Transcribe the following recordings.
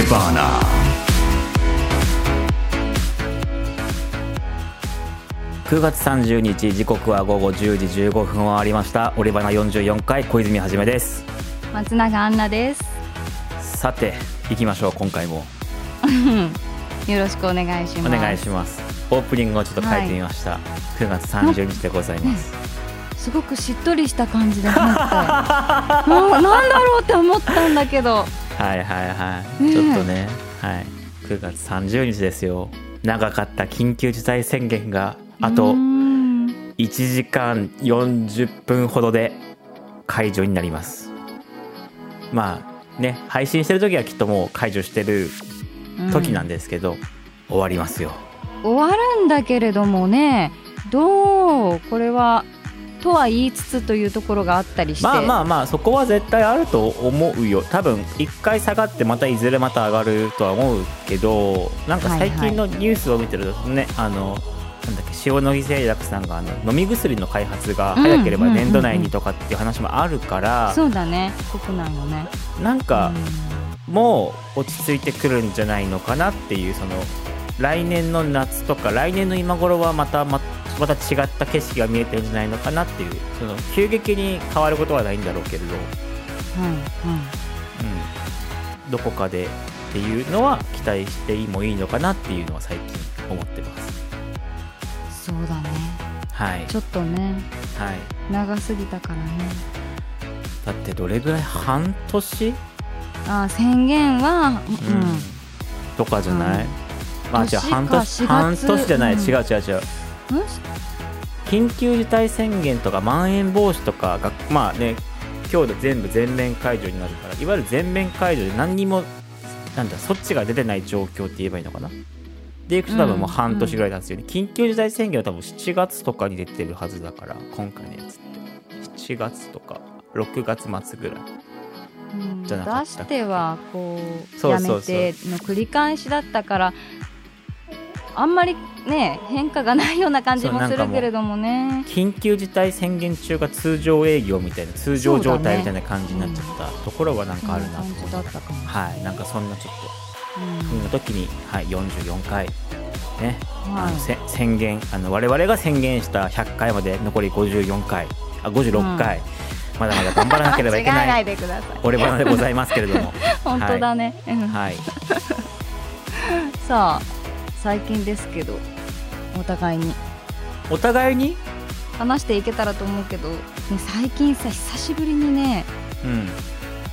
Orevana 9月30日時刻は午後10時15分をありました。オリバナ44回小泉はじめです。松永アンナです。さて行きましょう今回も。よろしくお願いします。お願いします。オープニングをちょっと変えてみました、9月30日でございます。すごくしっとりした感じで入って。もうなんだろうって思ったんだけどはいはいはい、ねえちょっとねはい。9月30日ですよ。長かった緊急事態宣言があうとーん。1時間40分ほどで解除になります。まあね配信してる時はきっともう解除してる時なんですけど、終わりますよ。終わるんだけれどもねどうこれはとは言いつつというところがあったりして。まあまあまあそこは絶対あると思うよ。多分一回下がってまたいずれまた上がるとは思うけどなんか最近のニュースを見てるとね、あのなんだっけ塩野義製薬さんがあの飲み薬の開発が早ければ年度内にとかっていう話もあるから、そうだね。国内のね。なんかうもう落ち着いてくるんじゃないのかなっていうその来年の夏とか来年の今頃はまたままた違った景色が見えてるんじゃないのかなっていうその急激に変わることはないんだろうけれど、んうん、どこかでっていうのは期待してもいいのかなっていうのは最近思ってます。うんそうだね。はい、ちょっとねはい、長すぎたからね。だってどれぐらい？半年、あ宣言はうん、とかじゃない、うん。まあじゃあ年か半年4月。半年じゃない、うん。違う違う違う。うん？緊急事態宣言とかまん延防止とかがまあね今日で全部全面解除になるからいわゆる全面解除で何にもなんだそっちが出てない状況って言えばいいのかな。でいくと多分もう半年ぐらい経つよね、緊急事態宣言は多分7月とかに出てるはずだから今回のやつって。7月とか6月末ぐらい。出してはこう。やめての繰り返しだったからあんまりね変化がないような感じもするけれどもね。緊急事態宣言中が通常営業みたいな通常状態みたいな感じになっちゃったところはなんかあるなと思ったかもはいなんかそんなちょっうん。とそんな時に、はい、44回ね。あはい。のせ宣言あの我々が宣言した100回まで残り54回。あ56回、まだまだ頑張らなければいけな ないいでください。俺花でございますけれども。本当だね、うんはい。さあ最近ですけどお互いに。お互いに？話していけたらと思うけど、ね、最近さ久しぶりにねうん。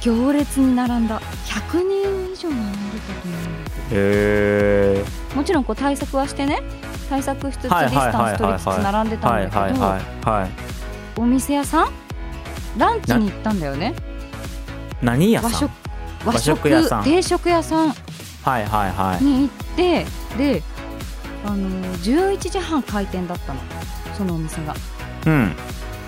行列に並んだ。100人以上並んでたと思うんだけど。へえもちろんこう対策はしてね。対策しつつデはいィスタンス取りつつ並んでたんだけど、お店屋さん？ランチに行ったんだよね。何屋さん？和食和食屋さん。定食屋さん。はいはいはい。に行ってであの11時半開店だったの。そのお店が。うん。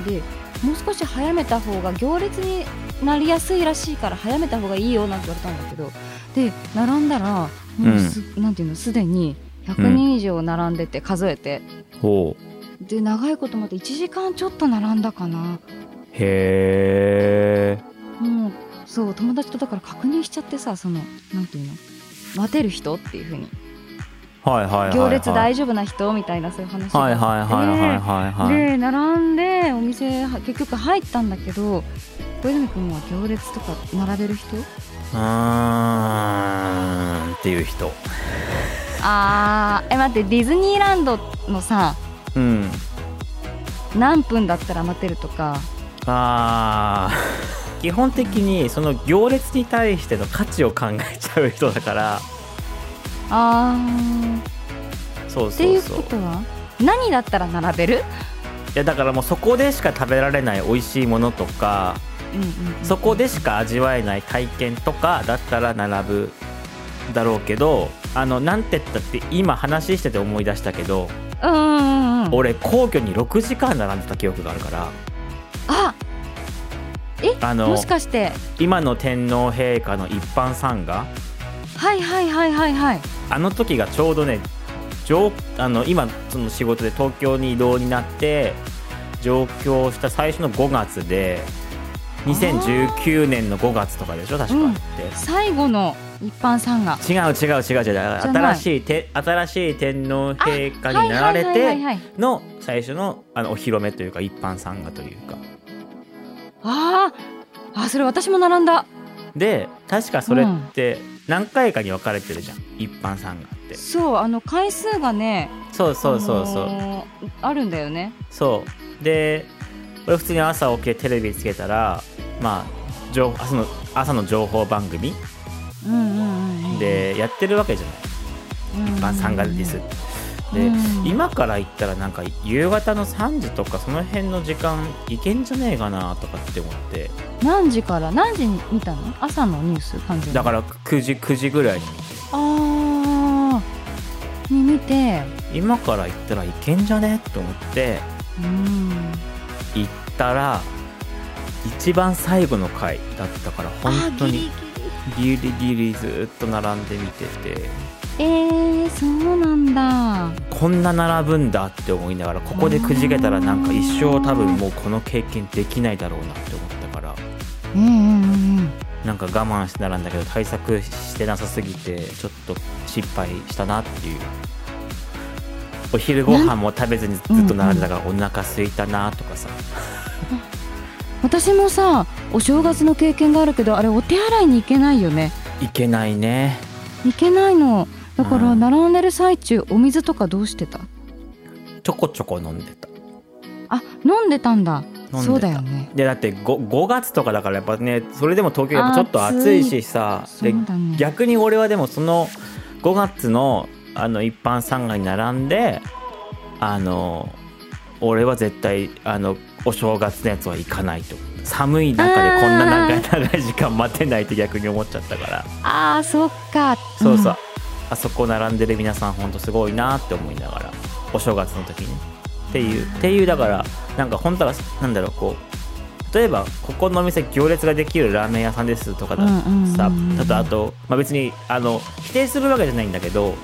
でもう少し早めた方が行列になりやすいらしいから早めた方がいいよなんて言われたんだけど。で並んだらもうす、なんていうのすでに100人以上並んでて数えて、ほう。で長いこと待って1時間ちょっと並んだかな。へえもうそう友達とだから確認しちゃってさそのなんていうの待てる人っていうふうに。はいはいはいはい。行列大丈夫な人みたいなそういう話が。はいはいはいはいはいはいで並んでお店は結局入ったんだけど小泉君は行列とか並べる人うーんっていう人あーえ待ってディズニーランドのさうん何分だったら待てるとかあー基本的にその行列に対しての価値を考えちゃう人だから。あー。そうっていう。そうそうことは何だったら並べる、いやだからもうそこでしか食べられない美味しいものとかそこでしか味わえない体験とかだったら並ぶ。だろうけどあのなんて言ったって今話してて思い出したけど、うんうんうんうん。俺皇居に6時間並んでた記憶があるから。ああのもしかして？今の天皇陛下の一般参賀？はいはいはいはいはい。あの時がちょうどね上あの今その仕事で東京に移動になって上京した最初の5月で2019年の5月とかでしょ？確かうんって、最後の一般参賀。違う違う違う違う。新しいて新しい天皇陛下になられてはい。の最初のあのお披露目というか一般参賀というかあー。あそれ私も並んだ。で確かそれって何回かに分かれてるじゃん。一般参賀って。そうあの回数がねそうそうそうそう、あのーあるんだよね。そう。で俺普通に朝起きてテレビつけたらまあ情朝の朝の情報番組うんうんうんうん。でやってるわけじゃない。一般参賀ですで、うん。今から行ったらなんか夕方の3時とかその辺の時間行けんじゃねえかなとかって思って。何時から？何時に見たの？朝のニュース。完全にだから9時9時ぐらいに見て。あー。に見て。今から行ったらいけんじゃねと思って。うん。行ったら一番最後の回だったから本当にギリギリ。ずっと並んで見てて。えー、そうなんだ。こんな並ぶんだって思いながらここでくじけたらなんか一生多分もうこの経験できないだろうなって思ったから。うんうんうんうん。なんか我慢して並んだけど対策してなさすぎてちょっと失敗したなっていう。お昼ご飯も食べずにずっと並んでたからお腹空いたなとかさ、私もさお正月の経験があるけどあれお手洗いに行けないよね。いけないね。行けないのだからうん。並んでる最中お水とかどうしてた？ちょこちょこ飲んでた。あ飲んでたんだ。そうだよね。でだって 5, 5月とかだからやっぱねそれでも東京やっぱちょっと暑いしさね。逆に俺はでもその5月のあの一般参賀に並んであの俺は絶対あのお正月のやつは行かないと。寒い中でこんな長い長い時間待てないって逆に思っちゃったから。あーそっか。そうそう、んあそこ並んでる皆さんほんとすごいなって思いながらお正月の時に。っていうっていうだからなんか本当はなんだろうこう例えばここのお店行列ができるラーメン屋さんですとかだうんうんうんうん。さあとあと、まあ、別にあの否定するわけじゃないんだけど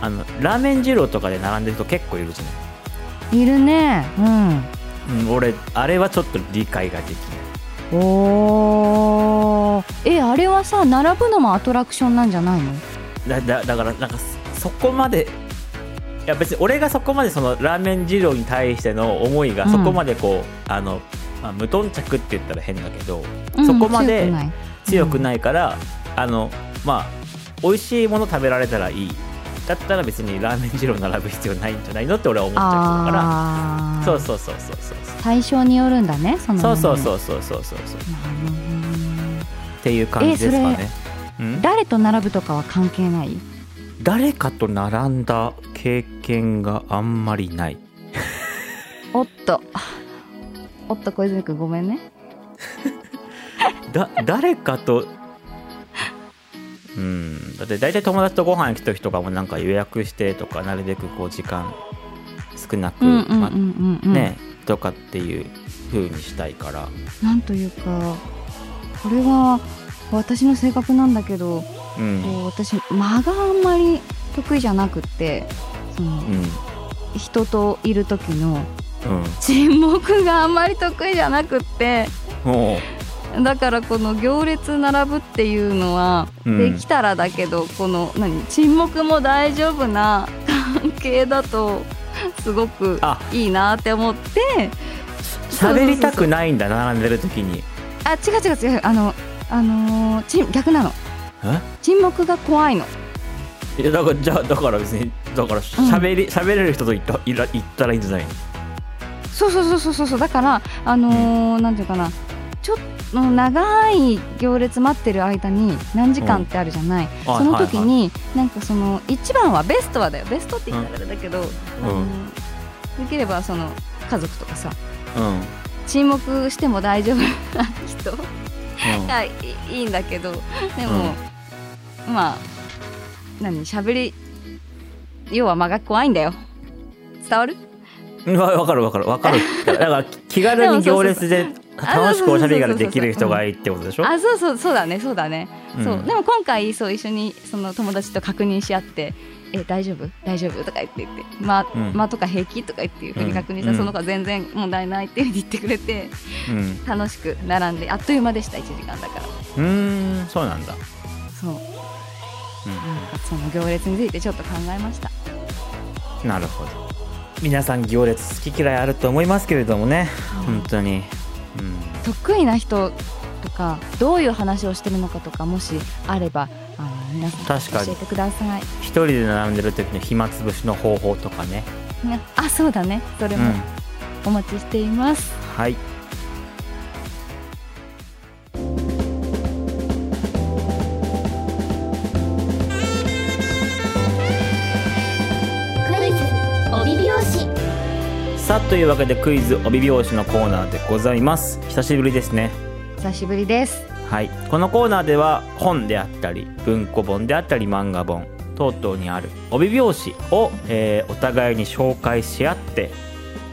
あのラーメン二郎とかで並んでる人結構いるじゃない。いるね。うん、俺あれはちょっと理解ができない。うんおー。えあれはさ並ぶのもアトラクションなんじゃないの？だだだからなんかそそこまでいや別に俺がそこまでそのラーメン二郎に対しての思いがうん。そこまでこう、あの、まあ、無頓着って言ったら変だけど、うんそこまで強くない。から、あのまあ美味しいもの食べられたらいい。だったら別にラーメン二郎並ぶ必要ないんじゃないのって俺は思っちゃうから。そうそうそうそうそう。対象によるんだねそのそうそううそうそうそうそうそう。っていう感じですかね。誰と並ぶとかは関係ない？誰かと並んだ経験があんまりない。おっと。おっと小泉君ごめんね。だ誰かとうん。だって大体友達とご飯行く時とかもなんか予約してとかなるべくこう時間少なく、ねとかっていう風にしたいから。なんというかこれは私の性格なんだけど、うん。こう私間があんまり得意じゃなくってその、うん。人といる時のうん。沈黙があんまり得意じゃなくってもだからこの行列並ぶっていうのは、うん。できたらだけどこの何沈黙も大丈夫な関係だとすごくあ。いいなって思ってう喋りたくないんだ並んでる時に。あ違う違う違う。あのあのーち逆なの。え？沈黙が怖いの。いやだからじゃあだから別にだから喋り喋、れる人と言ったいら言ったらいいんじゃないの？そうそうそうそうそうだからあのーなんていうかな。ちょっと長い行列待ってる間に何時間ってあるじゃない、うん。その時はいになんかその一番はベストはだよ。ベストって言ったらだけど、あのできればその家族とかさうんうん。沈黙しても大丈夫な人がいいいんだけどでも、まあ何喋り要は間が怖いんだよ。伝わる？うん。わ分かる分かる。分かる。だから気軽に行列で楽しくおしゃべりができる人がいいってことでしょ？あそうそうそうだねそうだね、う。ん。そうでも今回そう一緒にその友達と確認し合って「え大丈夫？大丈夫?」とか言って言って「まうん。まとか平気?」とか言っていうふうに確認したら、うん。その子は全然問題ないっていうふうに言ってくれてうん。楽しく並んであっという間でした1時間だから。うーんそうなんだ。そう。その行列についてちょっと考えました。なるほど。皆さん行列好き嫌いあると思いますけれどもね、本当に、うん、得意な人とかどういう話をしてるのかとかもしあれば皆さん確かに。教えてください。一人で並んでる時の暇つぶしの方法とかね、ねあそうだね。それもうん、お待ちしています、はい。クイズ帯拍子さあというわけでクイズ帯拍子のコーナーでございます。久しぶりですね。久しぶりですはい。このコーナーでは本であったり文庫本であったり漫画本等々にある帯拍子を、えーお互いに紹介し合って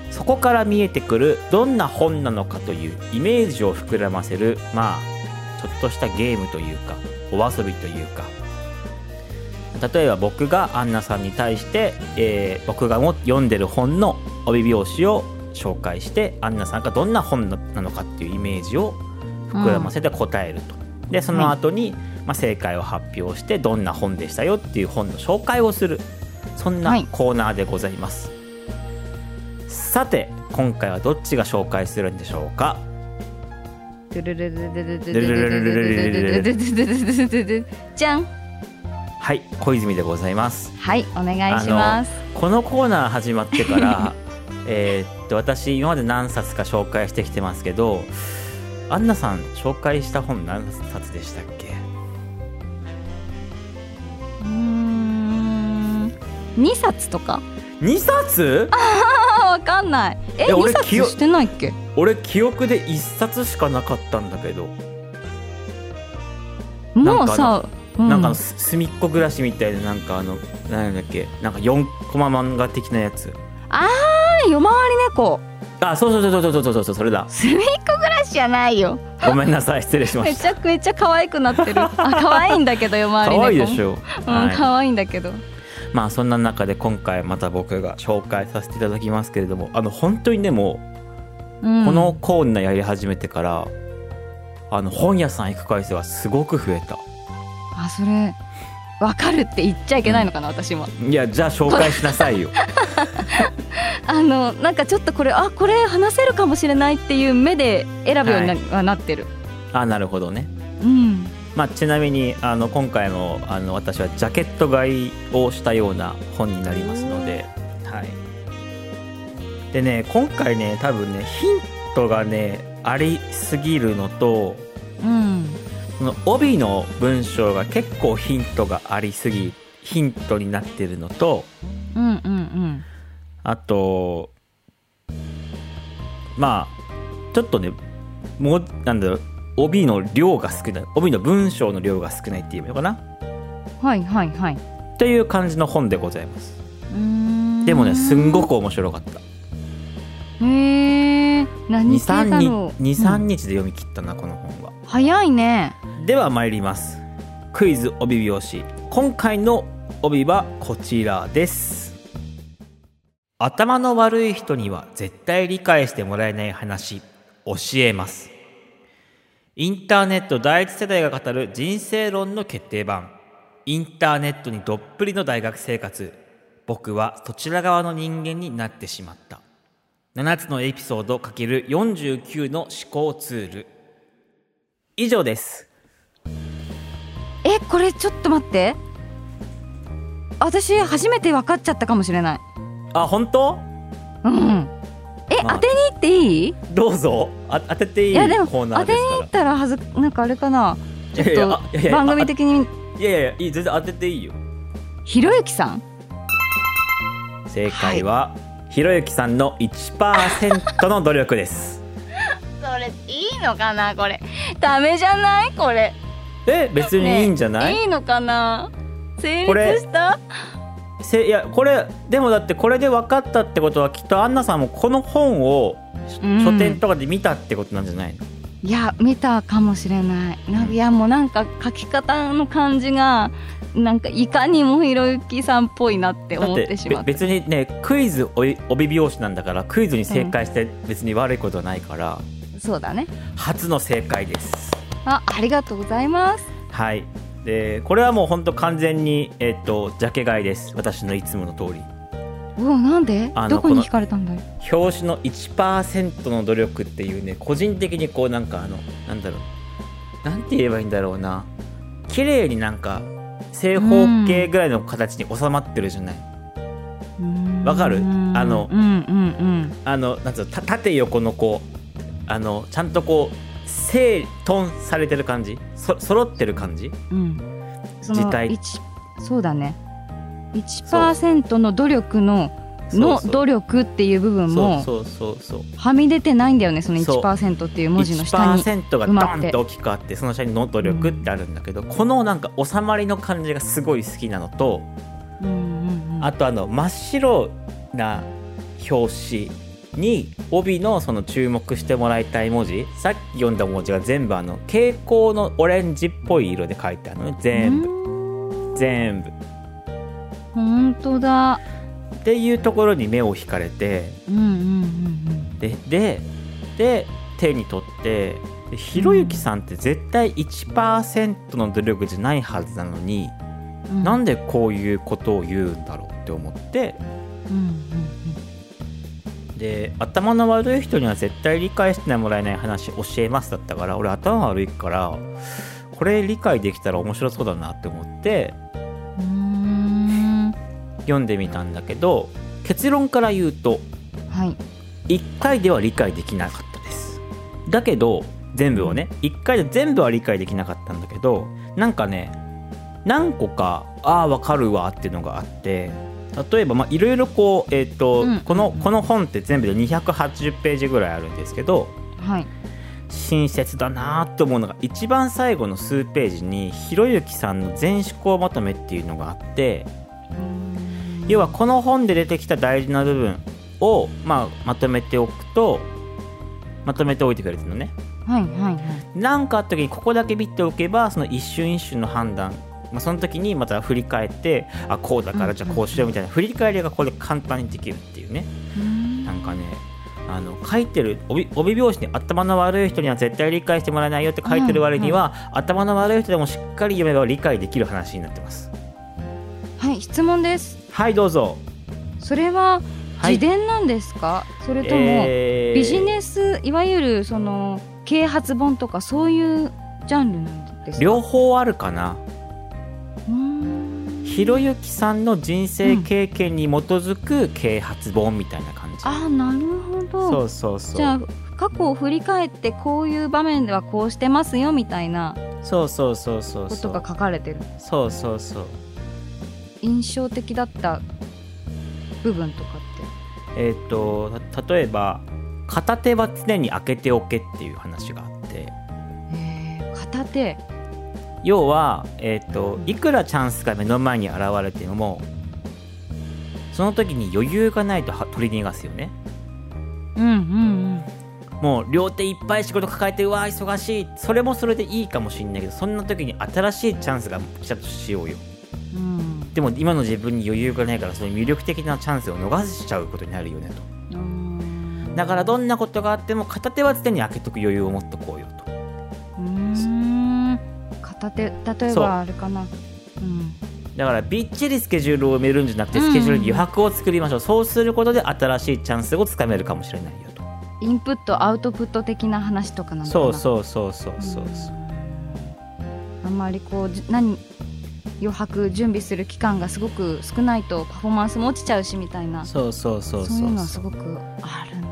そこから見えてくるどんな本なのかというイメージを膨らませるまあちょっとしたゲームというかお遊びというか。例えば僕がアンナさんに対して、えー僕がも読んでる本の帯拍子を紹介してアンナさんがどんな本なのかっていうイメージを膨らませて答えると、でその後に、まあ、正解を発表してどんな本でしたよっていう本の紹介をするそんはない。コーナーでございます、さて今回はどっちが紹介するんでしょうか？じゃんはい小泉でございますはいお願いしますこのコーナー始まってからえーっと私今まで何冊か紹介してきてますけどアンナさん紹介した本何冊でしたっけ？うーん。2冊とか。2冊？あわかんない。ええ俺2冊してないっけ？俺記憶で1冊しかなかったんだけど、もうさうん。なんかあのす隅っこ暮らしみたいななんかあの何だっけ？なんか4コマ漫画的なやつ夜回り猫。あそうそうそうそうそうそうそうそれだ。すみっこ暮らしじゃないよ。ごめんなさい失礼しまめした。ちゃくちゃ可愛くなってる。あ可愛いんだけど夜回り猫。可愛いでしょ、うんはい。可愛いんだけど。まあそんな中で今回また僕が紹介させていただきますけれどもあの本当にでもうん。このコーナーやり始めてから、あの本屋さん行く回数はすごく増えた。あそれわかるって言っちゃいけないのかな、私も。いやじゃあ紹介しなさいよ あのなんかちょっとこれあこれ話せるかもしれないっていう目で選ぶようにな,、はなってる。あなるほどね。うん。まあ、ちなみにあの今回もあの私はジャケット買いをしたような本になりますので、はい、でね今回ね多分ねヒントがねありすぎるのとうん。その帯の文章が結構ヒントがありすぎヒントになってるのとうんうんうんあとまあちょっとねもうなんだろう帯の量が少ない帯の文章の量が少ないって言えばいいのかな？はいはいはい。という感じの本でございます。でもねすんごく面白かった。へえ何系だ23日ろう23うん。日で読み切ったなこの本は。早いね。では参ります。クイズ帯拍子。今回の帯はこちらです頭の悪い人には絶対理解してもらえない話教えます。インターネット第一世代が語る人生論の決定版。インターネットにどっぷりの大学生活。僕はそちら側の人間になってしまった。7つのエピソード ×49 の思考ツール。以上です。えこれちょっと待って。私初めて分かっちゃったかもしれない。あ本当？うん。え、まあ。当てに行っていい？どうぞ。あ当てていいいやでもコーナー当てに行ったらはずなんかあれかな？ちょっと番組的に。らいやいやいやいい全然当てていいよ。ひろゆきさん？正解は、ひろゆきさんの1%の努力です。それいいのかな？これ。ダメじゃない？これ。え別にいいんじゃない、ねいいのかな？成立した？せいやこれでもだってこれで分かったってことはきっとアンナさんもこの本をしうん。書店とかで見たってことなんじゃないの、いや見たかもしれない。ないやもうなんか書き方の感じがなんかいかにもひろゆきさんっぽいなって思っててしまってべ別にねクイズ帯帯拍子なんだからクイズに正解して別に悪いことはないから、そうだね。初の正解です。あありがとうございます。はいでこれはもう本当完全に、えっとジャケ買いです。私のいつもの通り。うわなんで？あのどこに惹かれたんだよ表紙の1%の努力っていうね個人的にこうなんかあのなんだろう。なんて言えばいいんだろうな。綺麗になんか正方形ぐらいの形に収まってるじゃない、わかる？あのうんうん。あのなんつうのた縦横のこうあのちゃんとこう整頓されてる感じ？そ揃ってる感じ？うん。うんその字体。一そうだね。1%の努力のの努力っていう部分もそうそうそうはみ出てないんだよねそのそう。1%っていう文字の下に。1%がドンと大きくあってその下に「の努力」ってあるんだけど、このなんか収まりの感じがすごい好きなのとうんうんうん。あとあの真っ白な表紙に帯のその注目してもらいたい文字さっき読んだ文字が全部あの蛍光のオレンジっぽい色で書いてあるのね。全部。部全部。本当だ。っていうところに目を引かれてうんうんうんででで手に取ってでひろゆきさんって絶対1%の努力じゃないはずなのに、うん。なんでこういうことを言うんだろうって思ってうんで頭の悪い人には絶対理解してもらえない話教えますだったから俺頭悪いからこれ理解できたら面白そうだなって思って読んでみたんだけど結論から言うとはい。1回では理解できなかったです。だけど全部をね1回で全部は理解できなかったんだけどなんかね何個かああわかるわっていうのがあって例えばまあいろいろこうえっ、と、うん。このこの本って全部で280ページぐらいあるんですけどはい。親切だなと思うのが一番最後の数ページにひろゆきさんの全思考まとめっていうのがあって要はこの本で出てきた大事な部分を、まあ、まとめておくとまとめておいてくれてるのね。はいはいはい。何かあった時にここだけ見ておけばその一瞬一瞬の判断、まあ、その時にまた振り返ってあこうだからじゃあこうしようみたいな振り返りがこれ簡単にできるっていうね。うん。なんかねあの書いてる帯帯表紙に頭の悪い人には絶対理解してもらえないよって書いてる割には、頭の悪い人でもしっかり読めば理解できる話になってます。はい質問です。はいどうぞ。それははい。自伝なんですか、それとも、えー。ビジネスいわゆるその啓発本とかそういうジャンルなんですか？両方あるかなひろゆきさんの人生経験に基づく啓発本みたいな感じ、あなるほど。そうそうそう。じゃあ過去を振り返ってこういう場面ではこうしてますよみたいなそうそうそうそうことがそう書かれてる。そうそうそう。印象的だった部分とかって？えっ、とた例えば片手は常に開けておけっていう話があって。えー片手要は、えっといくらチャンスが目の前に現れてもその時に余裕がないとは取り逃がすよね。うんうんもう両手いっぱい仕事抱えてうわー忙しい。それもそれでいいかもしんないけどそんな時に新しいチャンスが来たとしようよ。うん。うんでも今の自分に余裕がないからその魅力的なチャンスを逃しちゃうことになるよねと。うーん。だからどんなことがあっても片手は常に開けとく余裕を持っとこうよとうーん片手例えそう。ばあれかな。うん。だからびっちりスケジュールを埋めるんじゃなくてうんスケジュールに余白を作りましょう、そうすることで新しいチャンスをつかめるかもしれないよと。インプットアウトプット的な話とかなのかな。そうそうそうそうそうそう。あんまりこうじ何余白準備する期間がすごく少ないとパフォーマンスも落ちちゃうしみたいな。そうそうそうそういうのはすそうごくあるな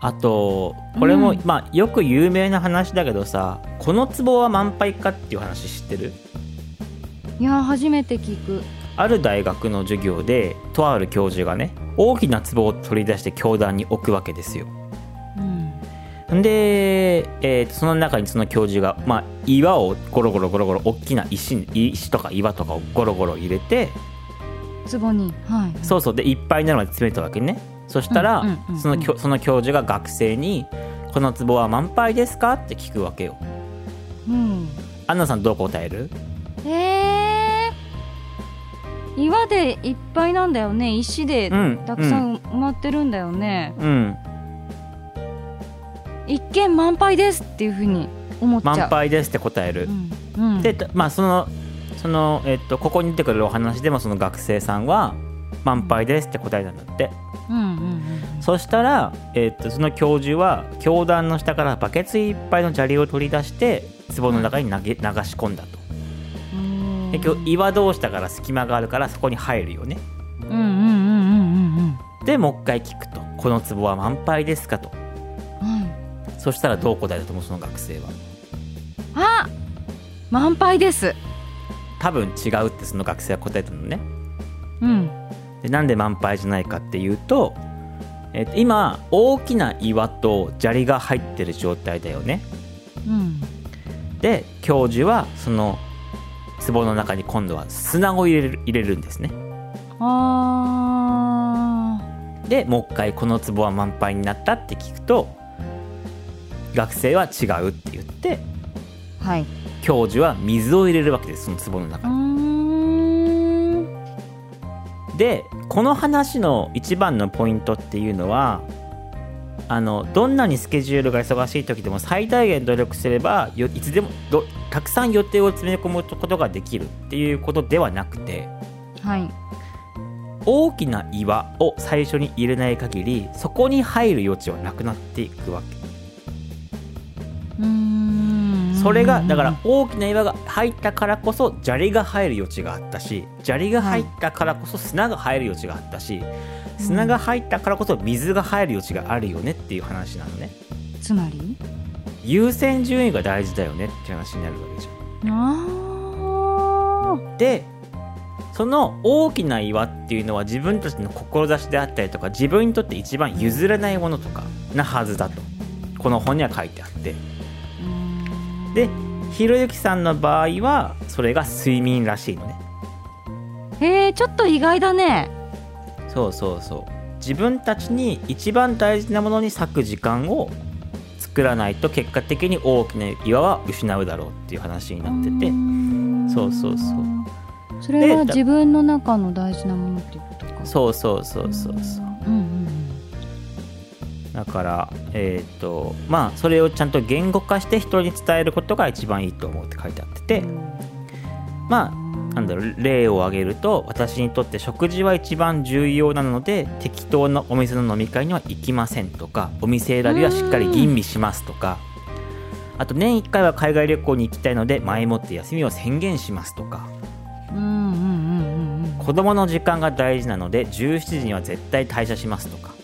あとこれも、うんまあよく有名な話だけどさこの壺は満杯かっていう話知ってる？いやー初めて聞く。ある大学の授業でとある教授がね大きな壺を取り出して教壇に置くわけですよ。うん。で、えーとその中にその教授が、まあ、岩をゴロゴロゴロゴロ大きな石に石とか岩とかをゴロゴロ入れて壺に。はい。そうそう。でいっぱいになるまで詰めたわけねそしたら、うんうんうんうん。そのきょその教授が学生に「この壺は満杯ですか?」って聞くわけよ。うん。アンナさんどう答える？えー、岩でいっぱいなんだよね。石でうんたくさん埋まってるんだよね、うん。一見満杯ですっていうふうに思っちゃう。満杯ですって答える、うんうん、でまあそのその、えっと、ここに出てくるお話でもその学生さんは「満杯です」って答えたんだって。うんうんうんそしたら、えっと、その教授は教団の下からバケツいっぱいの砂利を取り出して壺の中に投げ流し込んだと。うん。結局岩同士だから隙間があるからそこに入るよね。うんうんうんうんうんでもう一回聞くと「この壺は満杯ですか?」と。うん。はいそしたらどう答えたと思うその学生は。あ満杯です。多分違うってその学生は答えたのね。うん。でなんで満杯じゃないかっていうと、えっと今大きな岩と砂利が入ってる状態だよね。うん。で教授はその壺の中に今度は砂を入れる入れるんですね。あでもう一回この壺は満杯になったって聞くと学生は違うって言ってーはい。教授は水を入れるわけですその壺のう中にでこの話の一番のポイントっていうのはあのどんなにスケジュールが忙しい時でも最大限努力すればよいつでもどたくさん予定を詰め込むことができるっていうことではなくてはい。大きな岩を最初に入れない限りそこに入る余地はなくなっていくわけそれがだから大きな岩が入ったからこそ砂利が入る余地があったし砂利が入ったからこそ砂が入る余地があったし、砂が入ったからこそ水が入る余地があるよねっていう話なのね。つまり？優先順位が大事だよねって話になるわけじゃあんでその大きな岩っていうのは自分たちの志であったりとか自分にとって一番譲れないものとかなはずだと。この本には書いてあって。ーでひろゆきさんの場合はそれが睡眠らしいのね。へえちょっと意外だね。そうそうそう。自分たちに一番大事なものに割く時間を作らないと結果的に大きな岩は失うだろうっていう話になってて。そうそうそう。それはで自分の中の大事なものっていうことか。そうそうそうそうそうだからえっ、とまあそれをちゃんと言語化して人に伝えることが一番いいと思うって書いてあっててまあなんだろう例を挙げると私にとって食事は一番重要なので適当なお店の飲み会には行きませんとかお店選びはしっかり吟味しますとかあと年1回は海外旅行に行きたいので前もって休みを宣言しますとか。子供の時間が大事なので17時には絶対退社しますとか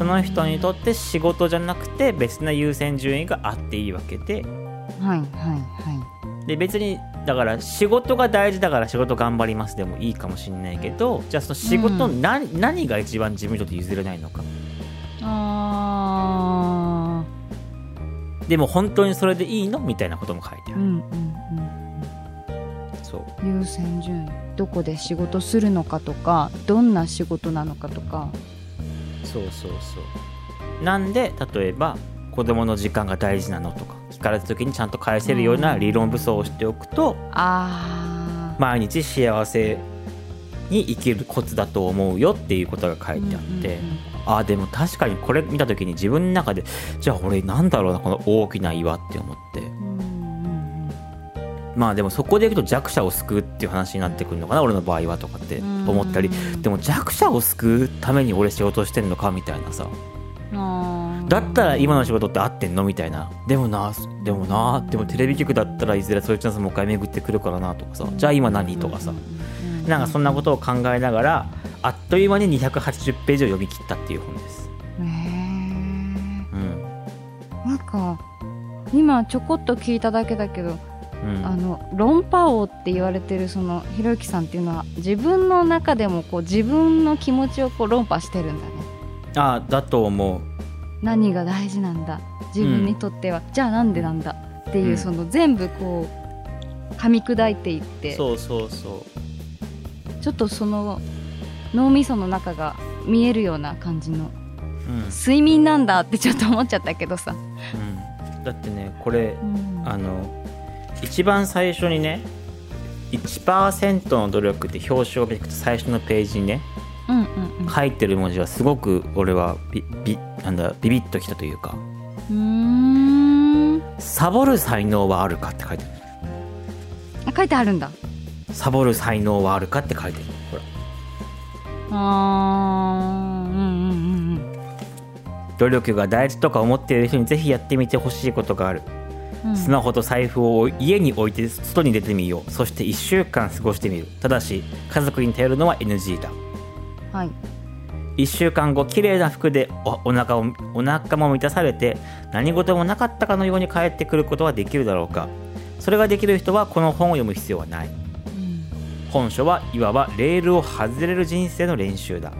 その人にとって仕事じゃなくて別な優先順位があっていいわけで。はいはいはで別にだから仕事が大事だから仕事頑張りますでもいいかもしれないけどじゃあその仕事のう何,、何が一番自分にとって譲れないのか。いあでも本当にそれでいいのみたいなことも書いてある、ーうんうんそううん。優先順位。どこで仕事するのかとかどんな仕事なのかとかそうそうそう。なんで例えば子供の時間が大事なのとか聞かれた時にちゃんと返せるような理論武装をしておくとあー。毎日幸せに生きるコツだと思うよっていうことが書いてあって、うんうんうんああでも確かにこれ見た時に自分の中でじゃあ俺なんだろうなこの大きな岩って思って。うんうんまあでもそこでいくと弱者を救うっていう話になってくるのかな俺の場合はとかって思ったり。うんでも弱者を救うために俺仕事してんのかみたいなさ。だったら今の仕事って合ってんのみたいな。でもなでもなでもテレビ局だったらいずれそういうチャンスもう一回巡ってくるからなとかさ。じゃあ今何とかさ。なんかそんなことを考えながらあっという間に280ページを読み切ったっていう本です。へー。うん。なんか今ちょこっと聞いただけだけど、うん、あの論破王って言われてるそのひろゆきさんっていうのは自分の中でもこう自分の気持ちをこう論破してるんだね。あだと思う。何が大事なんだ。自分にとっては、じゃあなんでなんだっていう、うん。その全部こう噛み砕いていって。そうそうそちょっとその脳みその中が見えるような感じの。う。うん。睡眠なんだってちょっと思っちゃったけどさ、うん、だってねこれうん。あの一番最初にね1%の努力って表紙を見ていくと最初のページにねうんうんうん。書いてる文字はすごく俺はビビなんだビビッときたというかうーん「サボる才能はあるか?」って書いてある。あ書いてあるんだ。サボる才能はあるかって書いてる。ほら。あーうんうんうん努力が大事とか思っている人にぜひやってみてほしいことがある。うんスマホと財布を家に置いて外に出てみよう。そして1週間過ごしてみる。ただし家族に頼るのは NG だ。はい。1週間後綺麗な服でおお腹をお腹も満たされて何事もなかったかのように帰ってくることはできるだろうか。それができる人はこの本を読む必要はない。うん。本書はいわばレールを外れる人生の練習だ。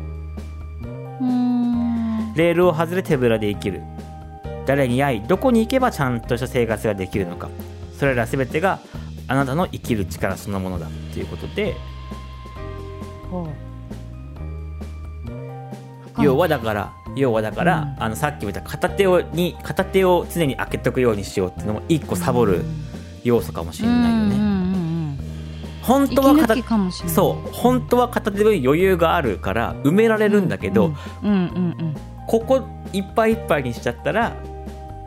レールを外れ手ぶらで生きる誰に会いどこに行けばちゃんとした生活ができるのか。それら全てがあなたの生きる力そのものだということで。ほう。要はだから要はだから、うん。あのさっきも言った片手をに片手を常に開けとくようにしようっていうのも一個サボる要素かもしれないよね、うんうんうんうん。本当は片そう。本当は片手分余裕があるから埋められるんだけど、うんうん。ここいっぱいいっぱいにしちゃったら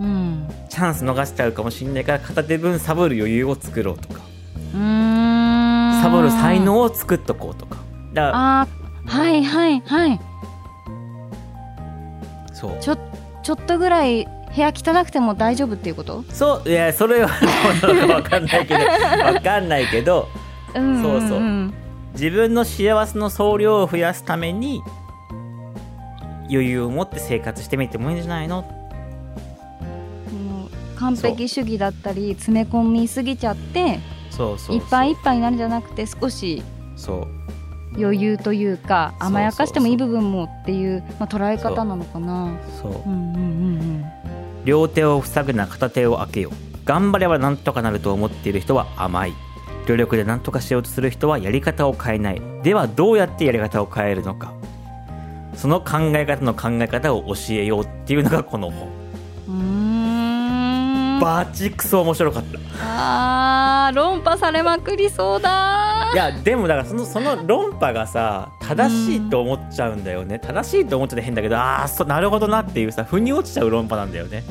うんうんチャンス逃しちゃうかもしれないから片手分サボる余裕を作ろうとか。サボる才能を作っとこうとか。だあーはいはいはい。そう。ちょちょっとぐらい部屋汚くても大丈夫っていうこと？そういやそれはどうなのか分かんないけど分かんないけど。うんそう。そうん。自分の幸せの総量を増やすために余裕を持って生活してみてもいいんじゃないの？完璧主義だったり詰め込みすぎちゃってそうそういっぱいいっぱいになるんじゃなくて少しそう。余裕というか甘やかしてもいい部分もっていう、まあ、捉え方なのかな。そう。うんうんうん両手を塞ぐな片手を開けよ頑張ればなんとかなると思っている人は甘い。努力で何とかしようとする人はやり方を変えない。ではどうやってやり方を変えるのか。その考え方の考え方を教えようっていうのがこの本バチクソ面白かった。あー論破されまくりそうだ。いやでもだからそのその論破がさ正しいと思っちゃうんだよね。正しいと思っちゃって変だけどああそうなるほどなっていうさ腑に落ちちゃう論破なんだよね。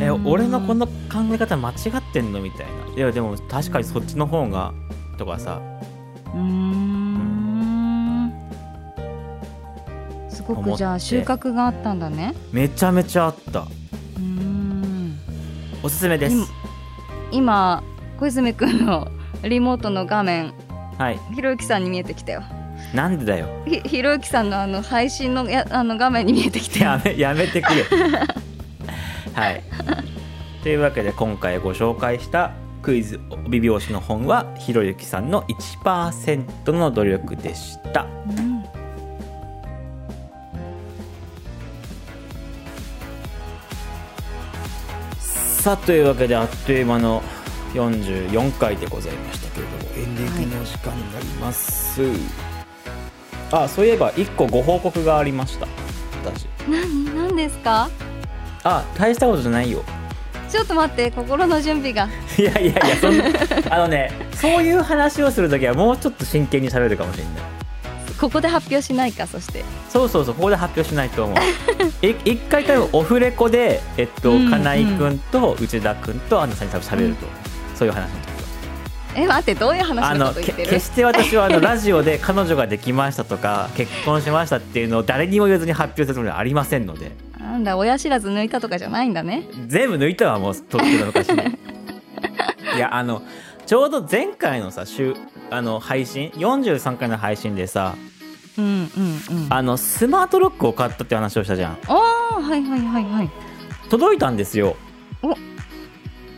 え俺のこの考え方間違ってんのみたいな。いやでも確かにそっちの方がとかさ。うーん。すごくじゃあ収穫があったんだね。めちゃめちゃあった。うーんおすすめです。今小泉くんのリモートの画面はい。ひろゆきさんに見えてきたよ。なんでだよ。ひひろゆきさんのあの配信のやあの画面に見えてきた。よやめやめてくれ。はい。というわけで今回ご紹介したクイズ帯拍子の本はひろゆきさんの1%の努力でしたさあというわけであっという間の44回でございましたけれどもエンディングの時間になります、あそういえば1個ご報告がありました。私。何？何ですか？あ大したことじゃないよ。ちょっと待って心の準備が。いやいやいやそんなあのねそういう話をするときはもうちょっと真剣に喋るかもしれないここで発表しないかそして。そうそうそうここで発表しないと思う。い一回多分オフレコでえっと、うん金井君と内田君とアンナさんに多分喋ると。思う、そういう話の時はえ待ってどういうあ話のこと言ってる？決して私はあの ラジオで彼女ができましたとか結婚しましたっていうのを誰にも言わずに発表するつもりはありませんので。なんだ親知らず抜いたとかじゃないんだね。全部抜いたわもうとっくの昔に。いやあのちょうど前回のさ週あの配信43回の配信でさうんうんうん。あのスマートロックを買ったって話をしたじゃん。ああはいはいはいはい。届いたんですよ。お。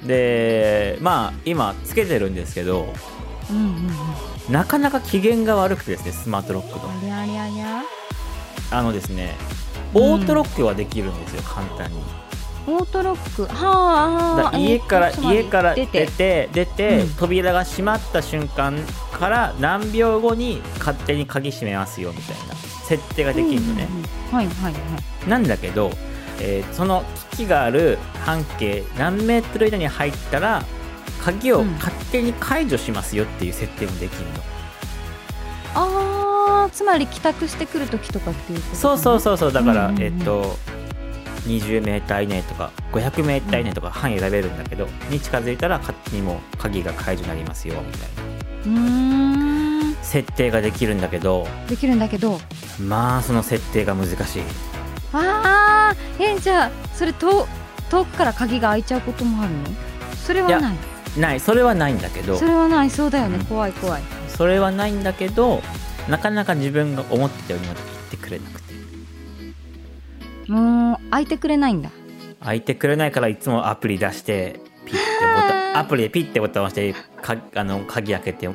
でまあ今つけてるんですけどうんうんうん。なかなか機嫌が悪くてですねスマートロックのありゃりゃりゃ。あのですねうんオートロックはできるんですよ、簡単にオートロック。はあ家から、えー、家から出て。出て、うん、扉が閉まった瞬間から何秒後に勝手に鍵閉めますよみたいな。設定ができるのね、うんうん、はいはいはい。なんだけど、えー、その機器がある半径何メートル以内に入ったら鍵を勝手に解除しますよっていう設定もできるの、うん、ああつまり帰宅してくる時とかっていうことそうそうそうそう。だから、うんうんうん、えっ、ー、と 20m 以内とか 500m 以内とか範囲選べるんだけど、に近づいたら勝手にも鍵が解除になりますよみたいな。設定ができるんだけどできるんだけど。まあその設定が難しい。あー。えじゃあそれと遠くから鍵が開いちゃうこともあるの？それはない。ない。それはないんだけど。それはない。そうだよね、うん、怖い怖い。それはないんだけどなかなか自分が思ってたようになってくれなもう開いてくれないんだ。開いてくれないからいつもアプリ出してピッてボタンアプリでピッてボタンを押してかあの鍵開けて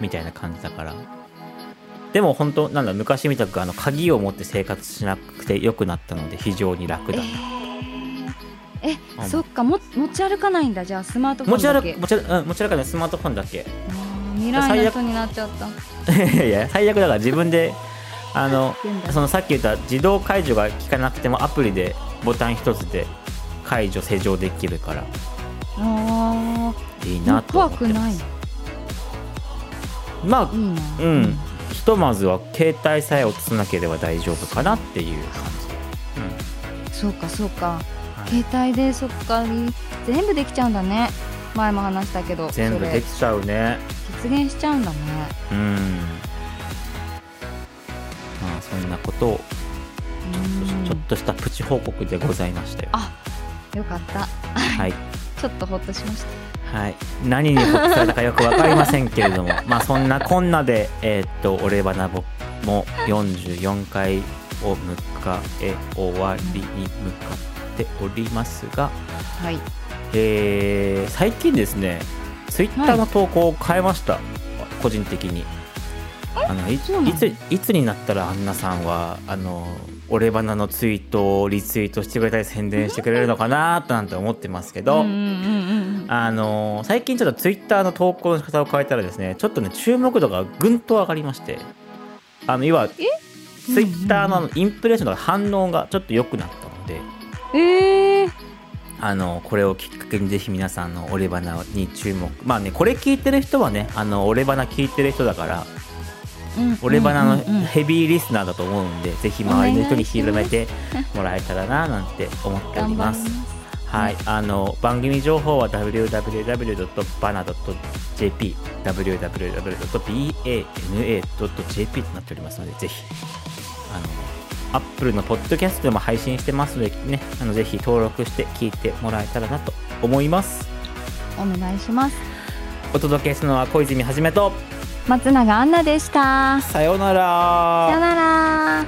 みたいな感じだから。でも本当なんだ昔みたくあの鍵を持って生活しなくてよくなったので非常に楽だな、えうん。そっかも持ち歩かないんだ。じゃあスマートフォ持ちンだけ。持ち歩く、うん、持ち歩かないスマートフォンだけ。未来の人になっちゃった。いや最悪だから自分であのそのさっき言った自動解除が効かなくてもアプリでボタン一つで解除施錠できるから。あいいーなと思って怖くないますまあいいな。うん、ひとまずは携帯さえ落とさなければ大丈夫かなっていう感じ、そうかそうか。はい。携帯でそっか。全部できちゃうんだね。前も話したけど全部できちゃうね。実現しちゃうんだね。うんまあそんなことをうんちょっとしたプチ報告でございましたよ。あよかった。はい。ちょっとほっとしましはい、何にホッとされたかよく分かりませんけれども。まあそんなこんなでえーっと「俺ばなぼ」も44回を迎え終わりに向かっておりますが、たはい。えー最近ですねツイッターの投稿を変えました、個人的にあのいついつになったらアンナさんはあの俺バナのツイートをリツイートしてくれたり宣伝してくれるのかなとなんて思ってますけど、あのー最近ちょっとツイッターの投稿の仕方を変えたらですねちょっとね注目度がぐんと上がりましてあの要はツイッターのインプレッションとか反応がちょっと良くなったので、えー、あのこれをきっかけにぜひ皆さんのオレバナに注目。まあねこれ聞いてる人はねあのオレバナ聞いてる人だからうんオレバナのヘビーリスナーだと思うんで、ぜひ周りの人に広めてもらえたらななんて思っております。はい、あの番組情報は www.bana.jp www.bana.jp となっておりますのでぜひあの Apple のポッドキャストでも配信してますのでねあのぜひ登録して聞いてもらえたらなと思います。お願いします。お届けするのは小泉はじめと松永アンナでした。さようなら。さよなら